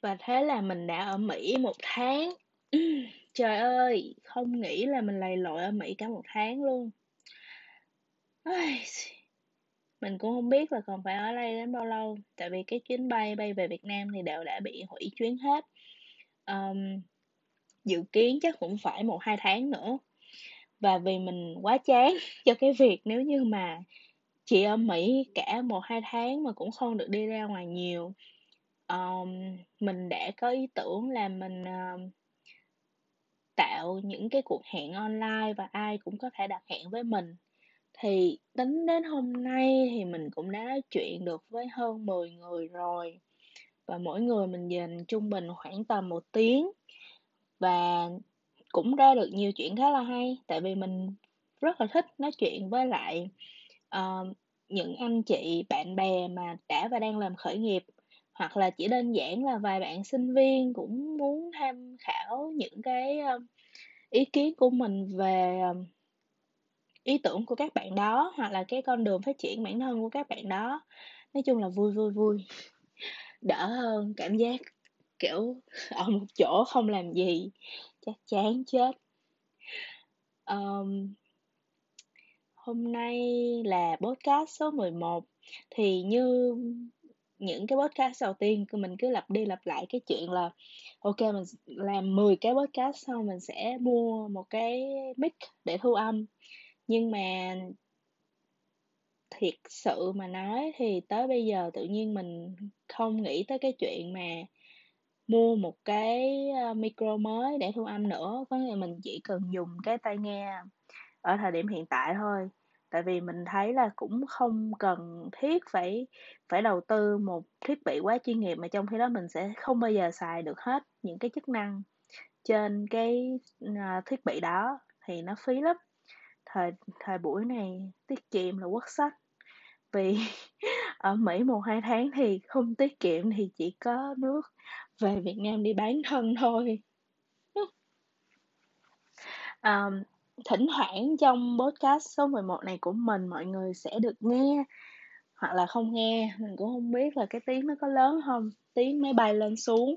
Và thế là mình đã ở Mỹ một tháng. Trời ơi, không nghĩ là mình lầy lội ở Mỹ cả một tháng luôn. Mình cũng không biết là còn phải ở đây đến bao lâu, tại vì cái chuyến bay bay về Việt Nam thì đều đã bị hủy chuyến hết. Um, dự kiến chắc cũng phải một hai tháng nữa. Và vì mình quá chán cho cái việc nếu như mà chị ở Mỹ cả một hai tháng mà cũng không được đi ra ngoài nhiều, um, mình đã có ý tưởng là mình, um, tạo những cái cuộc hẹn online và ai cũng có thể đặt hẹn với mình. Thì tính đến hôm nay thì mình cũng đã nói chuyện được với hơn 10 người rồi, và mỗi người mình dành trung bình khoảng tầm một tiếng. Và cũng ra được nhiều chuyện khá là hay, tại vì mình rất là thích nói chuyện với lại, uh, những anh chị, bạn bè mà đã và đang làm khởi nghiệp, hoặc là chỉ đơn giản là vài bạn sinh viên cũng muốn tham khảo những cái, um, ý kiến của mình về, um, ý tưởng của các bạn đó, hoặc là cái con đường phát triển bản thân của các bạn đó. Nói chung là vui, vui, vui. Đỡ hơn cảm giác, kiểu, ở một chỗ không làm gì, chắc chán chết. um, Hôm nay là podcast số 11, thì như những cái podcast đầu tiên c mình cứ lặp đi lặp lại cái chuyện là ok mình làm 10 cái podcast xong mình sẽ mua một cái mic để thu âm. Nhưng mà thiệt sự mà nói thì tới bây giờ tự nhiên mình không nghĩ tới cái chuyện mà mua một cái, ờ, micro mới để thu âm nữa, có nghĩa là mình chỉ cần dùng cái tai nghe ở thời điểm hiện tại thôi. Tại vì mình thấy là cũng không cần thiết phải phải đầu tư một thiết bị quá chuyên nghiệp, mà trong khi đó mình sẽ không bao giờ xài được hết những cái chức năng trên cái, à, thiết bị đó thì nó phí lắm. Thời thời buổi này tiết kiệm là quốc sách, vì ở Mỹ một hai tháng thì không tiết kiệm thì chỉ có nước về Việt Nam đi bán thân thôi. um, thỉnh thoảng trong podcast số 11 này của mình mọi người sẽ được nghe hoặc là không nghe, mình cũng không biết là cái tiếng nó có lớn không. Tiếng máy bay lên xuống.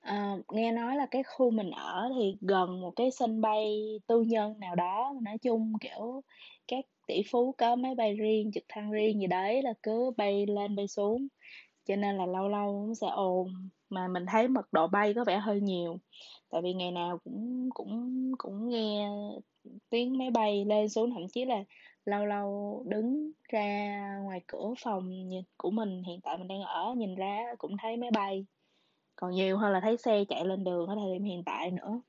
à, nghe nói là cái khu mình ở thì gần một cái sân bay tư nhân nào đó, nói chung, kiểu, các tỷ phú có máy bay riêng, trực thăng riêng gì đấy là cứ bay lên bay xuống, cho nên là lâu lâu nó sẽ ồn, mà mình thấy mật độ bay có vẻ hơi nhiều, tại vì ngày nào cũng cũng cũng nghe tiếng máy bay lên xuống, thậm chí là lâu lâu đứng ra ngoài cửa phòng nhìn của mình, hiện tại mình đang ở, nhìn ra cũng thấy máy bay, còn nhiều hơn là thấy xe chạy lên đường ở thời điểm hiện tại nữa.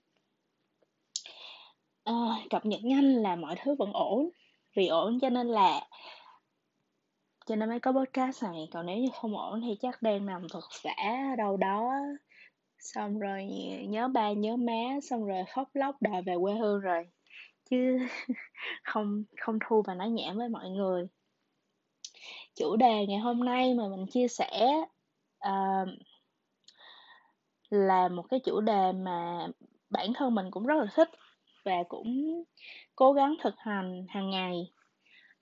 à, cập nhật nhanh là mọi thứ vẫn ổn, vì ổn cho nên là cho nên mới có podcast này, còn nếu như không ổn thì chắc đang nằm thuật xả đâu đó, xong rồi nhớ ba nhớ má, xong rồi khóc lóc đòi về quê hương rồi, chứ không không thu và nói nhảm với mọi người. Chủ đề ngày hôm nay mà mình chia sẻ, uh, là một cái chủ đề mà bản thân mình cũng rất là thích và cũng cố gắng thực hành hàng ngày,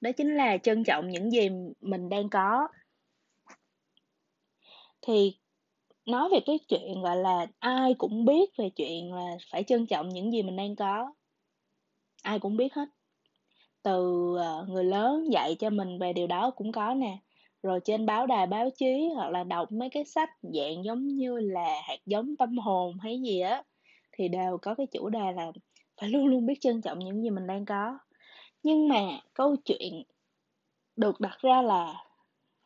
đó chính là trân trọng những gì mình đang có. Thì nói về cái chuyện, gọi là, ai cũng biết về chuyện là phải trân trọng những gì mình đang có. Ai cũng biết hết. Từ, ờ, người lớn dạy cho mình về điều đó cũng có nè, rồi trên báo đài báo chí hoặc là đọc mấy cái sách dạng giống như là hạt giống tâm hồn hay gì á, thì đều có cái chủ đề là phải luôn luôn biết trân trọng những gì mình đang có. Nhưng mà câu chuyện được đặt ra là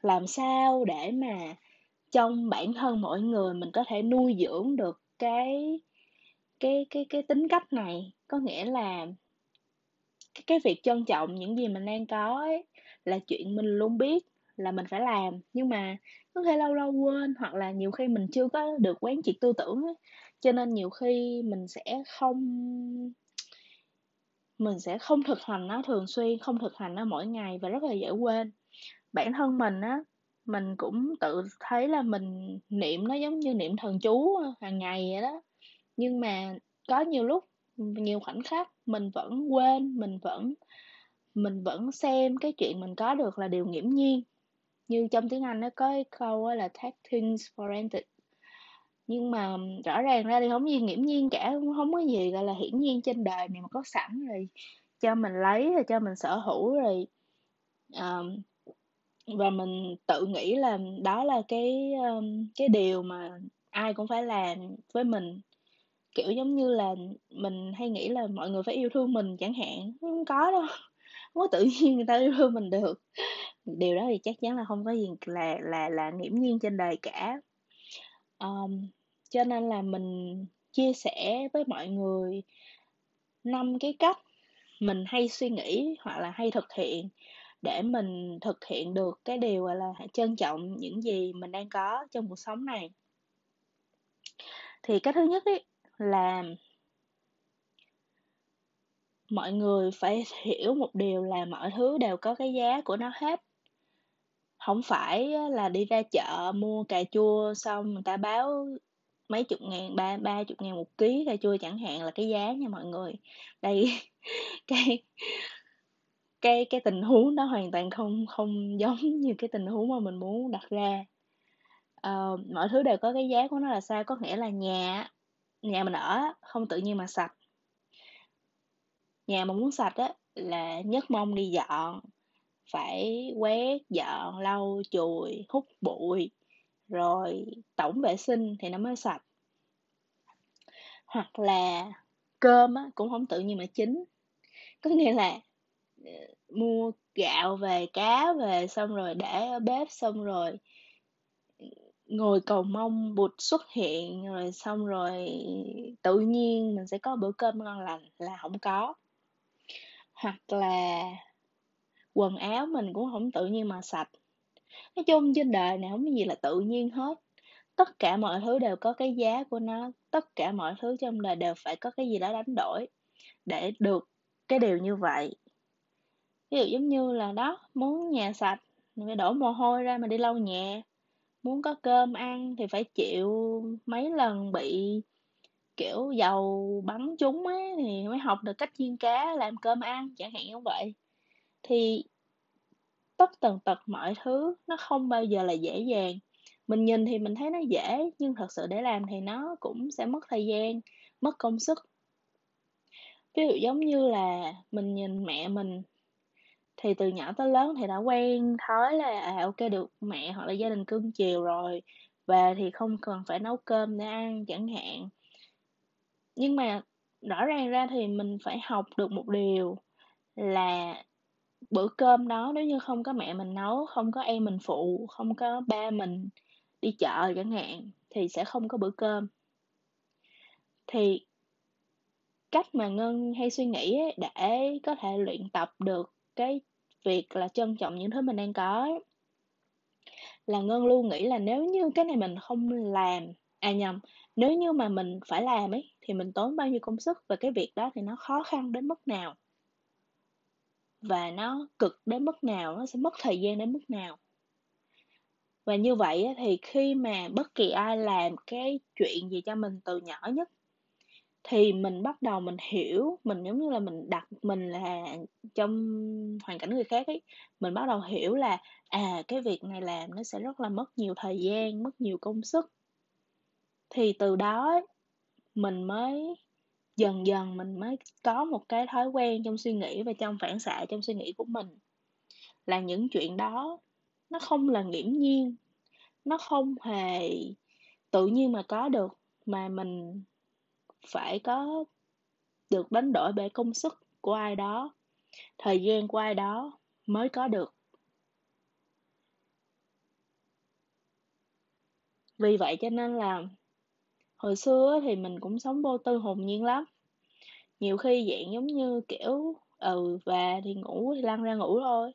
làm sao để mà trong bản thân mỗi người mình có thể nuôi dưỡng được cái cái cái cái tính cách này? Có nghĩa là cái cái việc trân trọng những gì mình đang có ấy, là chuyện mình luôn biết là mình phải làm, nhưng mà có thể lâu lâu quên, hoặc là nhiều khi mình chưa có được quán triệt tư tưởng ấy. cho nên nhiều khi mình sẽ không mình sẽ không thực hành nó thường xuyên, không thực hành nó mỗi ngày và rất là dễ quên. Bản thân mình á, mình cũng tự thấy là mình niệm nó giống như niệm thần chú, hàng ngày vậy đó, nhưng mà có nhiều lúc, nhiều khoảnh khắc mình vẫn quên, mình vẫn mình vẫn xem cái chuyện mình có được là điều nghiễm nhiên. Như trong tiếng Anh nó có cái câu là "Take things for granted", nhưng mà rõ ràng ra thì không gì nghiễm nhiên cả không có gì gọi là hiển nhiên trên đời này mà có sẵn rồi cho mình lấy rồi cho mình sở hữu rồi um, và mình tự nghĩ là đó là cái cái điều mà ai cũng phải làm với mình. Kiểu giống như là mình hay nghĩ là mọi người phải yêu thương mình chẳng hạn. Không có đâu không có tự nhiên người ta yêu thương mình được. Điều đó thì chắc chắn là không có gì là là là nghiễm nhiên trên đời cả. Um, cho nên là mình chia sẻ với mọi người năm cái cách mình hay suy nghĩ hoặc là hay thực hiện để mình thực hiện được cái điều, gọi là, trân trọng những gì mình đang có trong cuộc sống này. Thì cái thứ nhất ấy là mọi người phải hiểu một điều là mọi thứ đều có cái giá của nó hết. Không phải là đi ra chợ mua cà chua xong người ta báo mấy chục ngàn ba ba chục ngàn một ký cà chua chẳng hạn là cái giá nha mọi người. Đây cái cái cái tình huống đó hoàn toàn không không giống như cái tình huống mà mình muốn đặt ra. Uh, mọi thứ đều có cái giá của nó là sao? Có nghĩa là nhà nhà mình ở không tự nhiên mà sạch. Nhà mà muốn sạch á là nhất mong đi dọn phải quét dọn lau chùi hút bụi rồi tổng vệ sinh thì nó mới sạch. Hoặc là cơm á, cũng không tự nhiên mà chín. Có nghĩa là ờ, mua gạo về cá về xong rồi để ở bếp xong rồi ngồi cầu mong bụt xuất hiện rồi xong rồi tự nhiên mình sẽ có bữa cơm ngon lành là không có. Hoặc là quần áo mình cũng không tự nhiên mà sạch nói chung trên đời này không có gì là tự nhiên hết. Tất cả mọi thứ đều có cái giá của nó, tất cả mọi thứ trong đời đều phải có cái gì đó đánh đổi để được cái điều như vậy. Ví dụ giống như là đó, muốn nhà sạch phải đổ mồ hôi ra mà đi lau nhà. Muốn có cơm ăn thì phải chịu mấy lần bị, kiểu, dầu bắn trúng ấy thì mới học được cách chiên cá, làm cơm ăn, chẳng hạn như vậy. Thì tất tần tật mọi thứ, nó không bao giờ là dễ dàng. Mình nhìn thì mình thấy nó dễ, nhưng thật sự để làm thì nó cũng sẽ mất thời gian, mất công sức. Ví dụ giống như là mình nhìn mẹ mình, thì từ nhỏ tới lớn thì đã quen thói là à ok được, mẹ hoặc là gia đình cưng chiều rồi, và thì không cần phải nấu cơm để ăn chẳng hạn. Nhưng mà rõ ràng ra thì mình phải học được một điều là bữa cơm đó nếu như không có mẹ mình nấu không có em mình phụ không có ba mình đi chợ chẳng hạn thì sẽ không có bữa cơm. Thì cách mà ngân hay suy nghĩ ấy, để có thể luyện tập được cái việc là trân trọng những thứ mình đang có ấy, là ngân luôn nghĩ là nếu như cái này mình không làm à nhầm nếu như mà mình phải làm ấy thì mình tốn bao nhiêu công sức và cái việc đó thì nó khó khăn đến mức nào và nó cực đến mức nào nó sẽ mất thời gian đến mức nào. Và như vậy thì khi mà bất kỳ ai làm cái chuyện gì cho mình từ nhỏ nhất thì mình bắt đầu mình hiểu mình giống như là mình đặt mình là trong hoàn cảnh người khác ấy mình bắt đầu hiểu là à cái việc này làm nó sẽ rất là mất nhiều thời gian mất nhiều công sức. Thì từ đó ấy, mình mới dần dần mình mới có một cái thói quen trong suy nghĩ và trong phản xạ trong suy nghĩ của mình. Là những chuyện đó, nó không là nghiễm nhiên, nó không hề tự nhiên mà có được, mà mình phải có được đánh đổi bởi công sức của ai đó, thời gian của ai đó mới có được. Vì vậy cho nên là hồi xưa thì mình cũng sống vô tư hồn nhiên lắm. Nhiều khi dạng giống như, kiểu ừ và thì ngủ thì lăn ra ngủ thôi.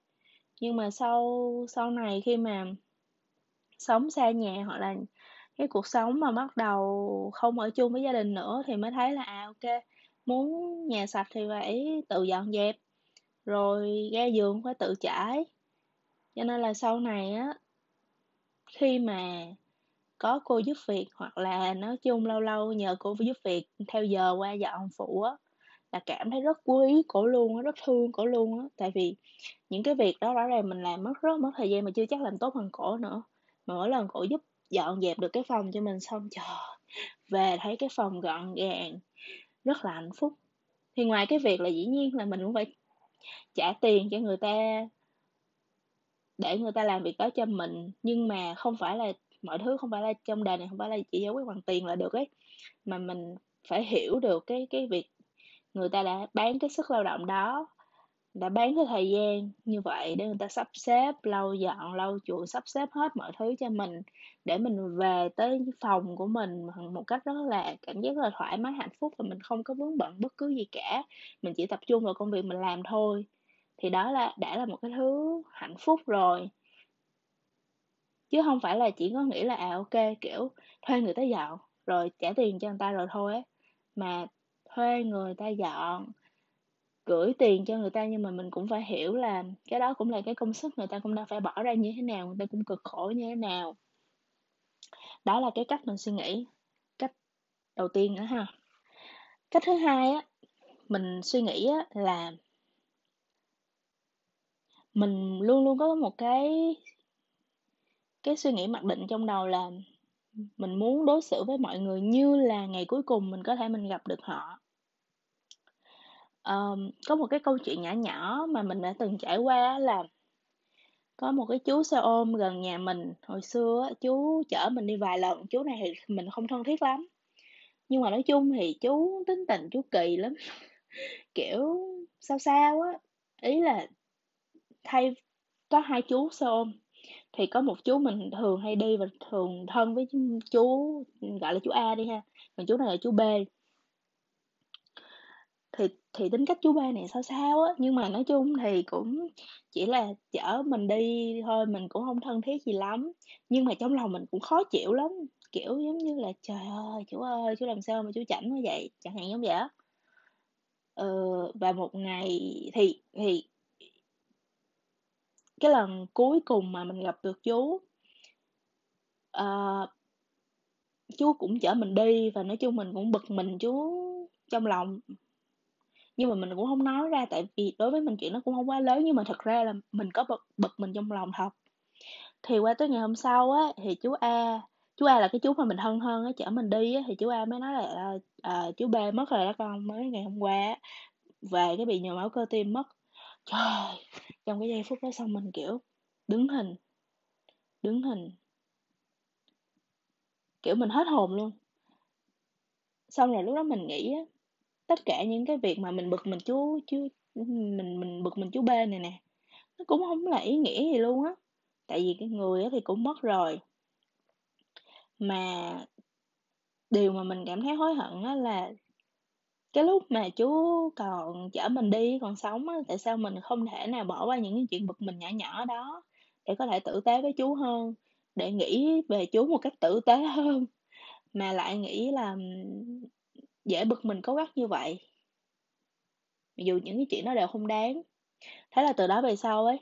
Nhưng mà sau sau này khi mà sống xa nhà hoặc là cái cuộc sống mà bắt đầu không ở chung với gia đình nữa thì mới thấy là à ok, muốn nhà sạch thì phải tự dọn dẹp, rồi ga giường phải tự chải cho nên là sau này á, khi mà có cô giúp việc hoặc là nói chung lâu lâu nhờ cô giúp việc theo giờ qua dọn phụ á, là cảm thấy rất quý cổ luôn á, rất thương cổ luôn á. Tại vì những cái việc đó rõ ràng mình làm mất rất mất thời gian mà chưa chắc làm tốt hơn cổ nữa. Mà mỗi lần cổ giúp dọn dẹp được cái phòng cho mình xong, trời về thấy cái phòng gọn gàng, rất là hạnh phúc. Thì ngoài cái việc là dĩ nhiên là mình cũng phải trả tiền cho người ta, để người ta làm việc đó cho mình. Nhưng mà không phải là mọi thứ không phải là, trong đời này không phải là chỉ giải quyết bằng tiền là được ấy. Mà mình phải hiểu được cái cái việc người ta đã bán cái sức lao động đó, đã bán cái thời gian như vậy để người ta sắp xếp, lau dọn, lau chùi sắp xếp hết mọi thứ cho mình để mình về tới phòng của mình một cách rất là cảm giác rất là thoải mái, hạnh phúc và mình không có vướng bận bất cứ gì cả. Mình chỉ tập trung vào công việc mình làm thôi. Thì đó là, đã là một cái thứ hạnh phúc rồi chứ không phải là chỉ có nghĩ là à ok, kiểu, thuê người ta dọn, rồi trả tiền cho người ta rồi thôi ấy mà thuê người ta dọn, gửi tiền cho người ta nhưng mà mình cũng phải hiểu là cái đó cũng là cái công sức người ta cũng đã phải bỏ ra như thế nào, người ta cũng cực khổ như thế nào. Đó là cái cách mình suy nghĩ, cách đầu tiên nữa ha. Cách thứ hai á, mình suy nghĩ á là mình luôn luôn có một cái cái suy nghĩ mặc định trong đầu là mình muốn đối xử với mọi người như là ngày cuối cùng mình có thể mình gặp được họ. Um, có một cái câu chuyện nhỏ nhỏ mà mình đã từng trải qua là có một cái chú xe ôm gần nhà mình, hồi xưa chú chở mình đi vài lần, chú này thì mình không thân thiết lắm. Nhưng mà nói chung thì chú tính tình chú kỳ lắm, kiểu sao sao á, ý là thay có hai chú xe ôm thì có một chú mình thường hay đi và thường thân với chú gọi là chú A đi ha, còn chú này là chú B. Thì thì tính cách chú ba này sao sao á nhưng mà nói chung thì cũng chỉ là chở mình đi thôi mình cũng không thân thiết gì lắm. Nhưng mà trong lòng mình cũng khó chịu lắm kiểu giống như là trời ơi chú ơi chú làm sao mà chú chảnh như vậy? Chẳng hạn giống vậy á. Ờ, và một ngày thì thì cái lần cuối cùng mà mình gặp được chú uh, chú cũng chở mình đi và nói chung mình cũng bực mình chú trong lòng. Nhưng mà mình cũng không nói ra tại vì đối với mình chuyện nó cũng không quá lớn nhưng mà thật ra là mình có bực bực mình trong lòng thật. Thì qua tới ngày hôm sau á thì chú A chú A là cái chú mà mình thân hơn á chở mình đi á thì chú A mới nói là à, chú B mất rồi đó con mới ngày hôm qua về cái bị nhồi máu cơ tim mất. Trời trong cái giây phút đó xong mình, kiểu, đứng hình đứng hình. Kiểu, mình hết hồn luôn. Xong rồi lúc đó mình nghĩ á, tất cả những cái việc mà mình bực mình chú chú, mình mình bực mình chú B này nè, nó cũng không là ý nghĩa gì luôn á. Tại vì cái người á thì cũng mất rồi. Mà điều mà mình cảm thấy hối hận á là cái lúc mà chú còn chở mình đi, còn sống á, tại sao mình không thể nào bỏ qua những cái chuyện bực mình nhỏ nhỏ đó để có thể tử tế với chú hơn, để nghĩ về chú một cách tử tế hơn, mà lại nghĩ là dễ bực mình có gắt như vậy. Mặc dù những cái chuyện đó đều không đáng. Thế là từ đó về sau ấy,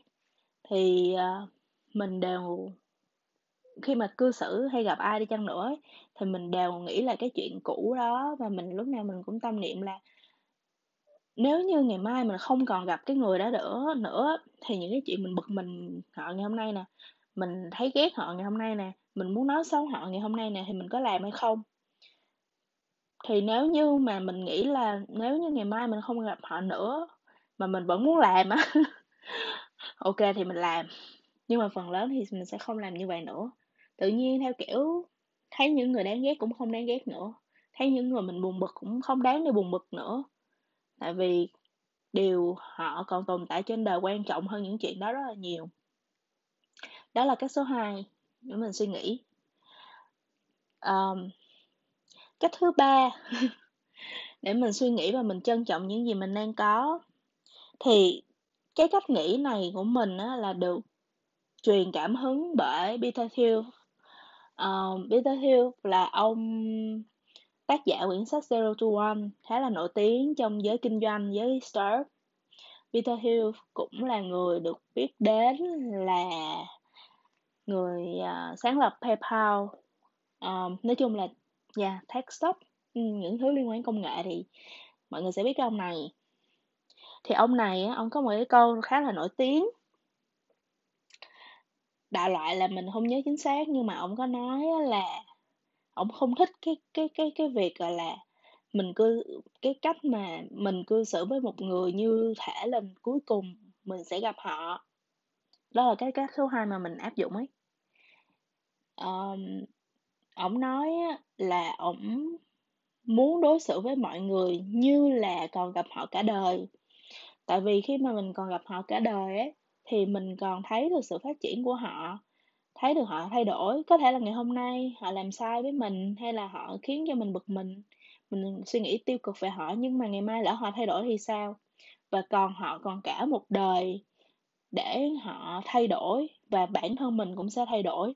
thì à, mình đều khi mà cư xử hay gặp ai đi chăng nữa ấy, thì mình đều nghĩ là cái chuyện cũ đó và mình lúc nào mình cũng tâm niệm là nếu như ngày mai mình không còn gặp cái người đó nữa nữa thì những cái chuyện mình bực mình họ ngày hôm nay nè mình thấy ghét họ ngày hôm nay nè mình muốn nói xấu họ ngày hôm nay nè thì mình có làm hay không? Thì nếu như mà mình nghĩ là nếu như ngày mai mình không gặp họ nữa mà mình vẫn muốn làm á ok thì mình làm nhưng mà phần lớn thì mình sẽ không làm như vậy nữa tự nhiên theo kiểu thấy những người đáng ghét cũng không đáng ghét nữa. Thấy những người mình buồn bực cũng không đáng để buồn bực nữa. Tại vì điều họ còn tồn tại trên đời quan trọng hơn những chuyện đó rất là nhiều. Đó là cách số 2 để mình suy nghĩ. Um, cách thứ ba để mình suy nghĩ và mình trân trọng những gì mình đang có thì cái cách nghĩ này của mình á, là được truyền cảm hứng bởi Peter Thiel. Ờ, uh, Peter Thiel là ông tác giả quyển sách Zero to One khá là nổi tiếng trong giới kinh doanh giới startup. Peter Thiel cũng là người được biết đến là người uh, sáng lập PayPal. Uh, nói chung là yeah, tech stock ừ, những thứ liên quan công nghệ thì mọi người sẽ biết cái ông này. Thì ông này ông có một cái câu khá là nổi tiếng đại loại là mình không nhớ chính xác nhưng mà ông có nói là ông không thích cái cái cái cái việc, gọi là, mình cư cái cách mà mình cư xử với một người như thể là cuối cùng mình sẽ gặp họ. Đó là cái cách số 2 mà mình áp dụng ấy. um, ông nói là ông muốn đối xử với mọi người như là còn gặp họ cả đời. Tại vì khi mà mình còn gặp họ cả đời ấy, thì mình còn thấy được sự phát triển của họ, thấy được họ thay đổi. Có thể là ngày hôm nay họ làm sai với mình, hay là họ khiến cho mình bực mình, mình suy nghĩ tiêu cực về họ, nhưng mà ngày mai lỡ họ thay đổi thì sao? Và còn họ còn cả một đời để họ thay đổi và bản thân mình cũng sẽ thay đổi.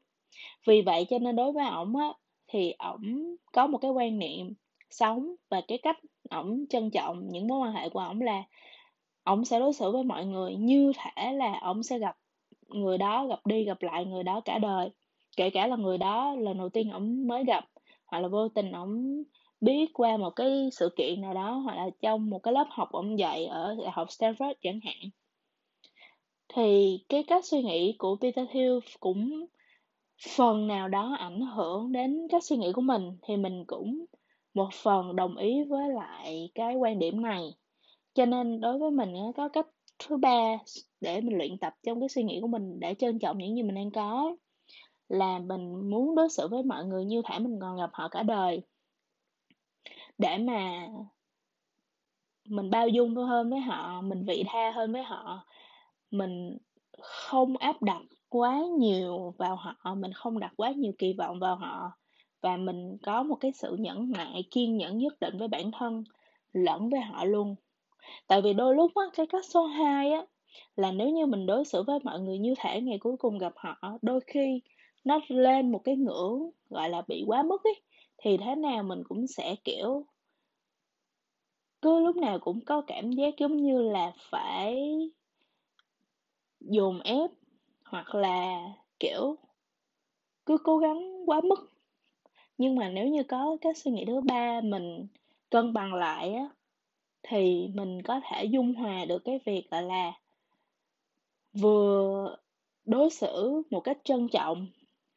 Vì vậy cho nên đối với ổng á, thì ổng có một cái quan niệm sống và cái cách ổng trân trọng những mối quan hệ của ổng là ông sẽ đối xử với mọi người như thể là ông sẽ gặp người đó, gặp đi gặp lại người đó cả đời. Kể cả là người đó lần đầu tiên ông mới gặp, hoặc là vô tình ông biết qua một cái sự kiện nào đó, hoặc là trong một cái lớp học ông dạy ở đại học Stanford chẳng hạn. Thì cái cách suy nghĩ của Peter Thiel cũng phần nào đó ảnh hưởng đến cách suy nghĩ của mình, thì mình cũng một phần đồng ý với lại cái quan điểm này. Cho nên đối với mình á, có cách thứ ba để mình luyện tập trong cái suy nghĩ của mình để trân trọng những gì mình đang có, là mình muốn đối xử với mọi người như thể mình còn gặp họ cả đời. Để mà mình bao dung hơn với họ, mình vị tha hơn với họ, mình không áp đặt quá nhiều vào họ, mình không đặt quá nhiều kỳ vọng vào họ và mình có một cái sự nhẫn nại, kiên nhẫn nhất định với bản thân lẫn với họ luôn. Tại vì đôi lúc á, cái cách số 2 á, là nếu như mình đối xử với mọi người như thể ngày cuối cùng gặp họ, đôi khi nó lên một cái ngưỡng, gọi là, bị quá mức ấy, thì thế nào mình cũng sẽ, kiểu cứ lúc nào cũng có cảm giác giống như là phải dồn ép hoặc là, kiểu, cứ cố gắng quá mức. Nhưng mà nếu như có cái suy nghĩ thứ ba mình cân bằng lại á, thì mình có thể dung hòa được cái việc, gọi là vừa đối xử một cách trân trọng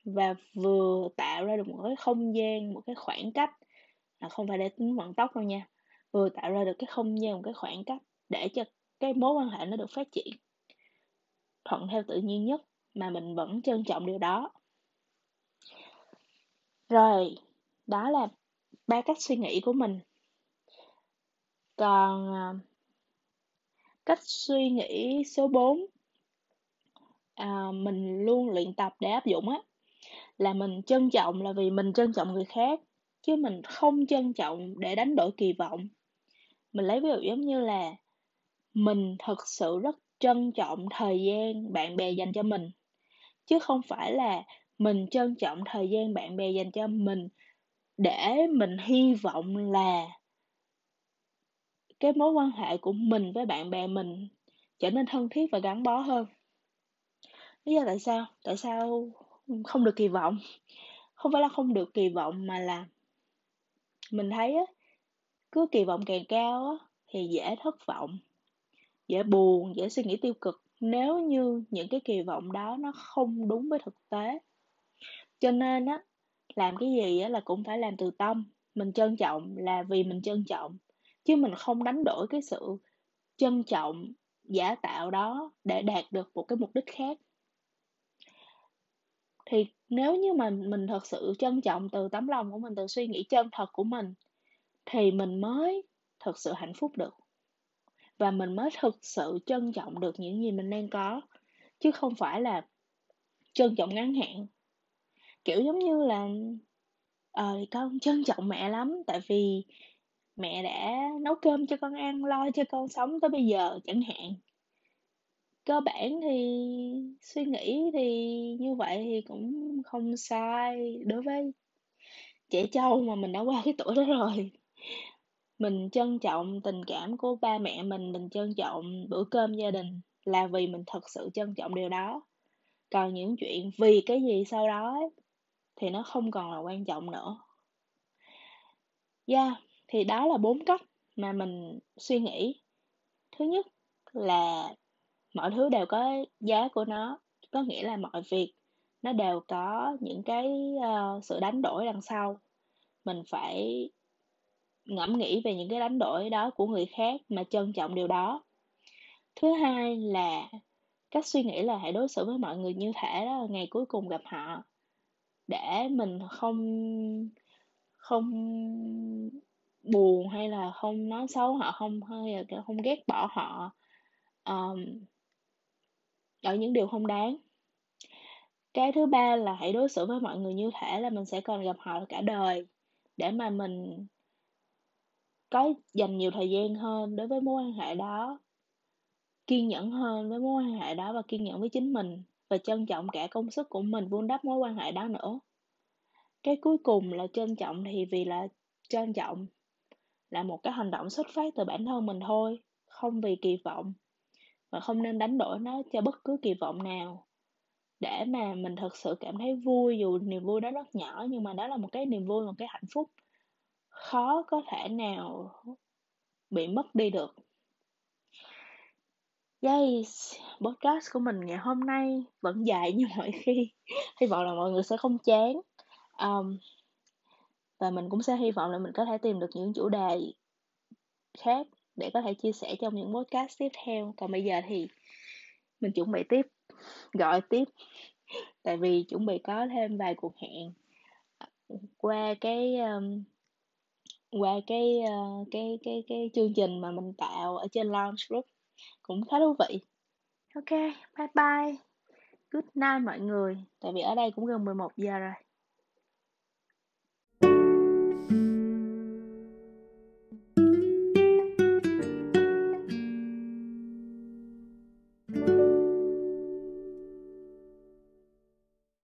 và vừa tạo ra được một cái không gian, một cái khoảng cách, là không phải để tính vận tốc đâu nha, vừa tạo ra được cái không gian, một cái khoảng cách để cho cái mối quan hệ nó được phát triển thuận theo tự nhiên nhất mà mình vẫn trân trọng điều đó. Rồi, đó là ba cách suy nghĩ của mình. Còn, à cách suy nghĩ số 4 à, mình luôn luyện tập để áp dụng á, là mình trân trọng là vì mình trân trọng người khác, chứ mình không trân trọng để đánh đổi kỳ vọng. Mình lấy ví dụ giống như là mình thật sự rất trân trọng thời gian bạn bè dành cho mình, chứ không phải là mình trân trọng thời gian bạn bè dành cho mình để mình hy vọng là cái mối quan hệ của mình với bạn bè mình trở nên thân thiết và gắn bó hơn. Lý do tại sao? Tại sao không được kỳ vọng? Không phải là không được kỳ vọng mà là mình thấy á, cứ kỳ vọng càng cao á, thì dễ thất vọng, dễ buồn, dễ suy nghĩ tiêu cực nếu như những cái kỳ vọng đó nó không đúng với thực tế. Cho nên á, làm cái gì á là cũng phải làm từ tâm, mình trân trọng là vì mình trân trọng, chứ mình không đánh đổi cái sự trân trọng giả tạo đó để đạt được một cái mục đích khác. Thì nếu như mà mình thật sự trân trọng từ tấm lòng của mình, từ suy nghĩ chân thật của mình, thì mình mới thật sự hạnh phúc được. Và mình mới thực sự trân trọng được những gì mình đang có, chứ không phải là trân trọng ngắn hạn. Kiểu giống như là, ờ, con trân trọng mẹ lắm, tại vì mẹ đã nấu cơm cho con ăn, lo cho con sống tới bây giờ chẳng hạn. Cơ bản thì suy nghĩ thì như vậy thì cũng không sai đối với trẻ trâu mà mình đã qua cái tuổi đó rồi. Mình trân trọng tình cảm của ba mẹ mình, mình trân trọng bữa cơm gia đình là vì mình thật sự trân trọng điều đó. Còn những chuyện vì cái gì sau đó ấy, thì nó không còn là quan trọng nữa. Yeah, thì đó là bốn cách mà mình suy nghĩ. Thứ nhất là mọi thứ đều có giá của nó, có nghĩa là mọi việc nó đều có những cái, uh, sự đánh đổi đằng sau. mình phải ngẫm nghĩ về những cái đánh đổi đó của người khác mà trân trọng điều đó thứ hai là cách suy nghĩ là hãy đối xử với mọi người như thể đó là ngày cuối cùng gặp họ để mình không không buồn hay là không nói xấu họ không hay là không ghét bỏ họ um, ở những điều không đáng. Cái thứ ba là hãy đối xử với mọi người như thể là mình sẽ còn gặp họ cả đời để mà mình có dành nhiều thời gian hơn đối với mối quan hệ đó kiên nhẫn hơn với mối quan hệ đó và kiên nhẫn với chính mình và trân trọng cả công sức của mình vun đắp mối quan hệ đó nữa. Cái cuối cùng là trân trọng thì vì là trân trọng là một cái hành động xuất phát từ bản thân mình thôi không vì kỳ vọng và không nên đánh đổi nó cho bất cứ kỳ vọng nào. Để mà mình thật sự cảm thấy vui dù niềm vui đó rất nhỏ nhưng mà đó là một cái niềm vui một cái hạnh phúc khó có thể nào bị mất đi được. Yes, podcast của mình ngày hôm nay vẫn dài như mọi khi. Hy vọng là mọi người sẽ không chán. Um, và mình cũng sẽ hy vọng là mình có thể tìm được những chủ đề khác Để có thể chia sẻ trong những podcast tiếp theo. Còn bây giờ thì mình chuẩn bị tiếp Gọi tiếp. Tại vì chuẩn bị có thêm vài cuộc hẹn Qua cái um, qua cái uh, cái cái cái chương trình mà mình tạo ở trên Lounge Group. Cũng khá thú vị. Ok bye bye. Good night mọi người. Tại vì ở đây cũng gần 11 giờ rồi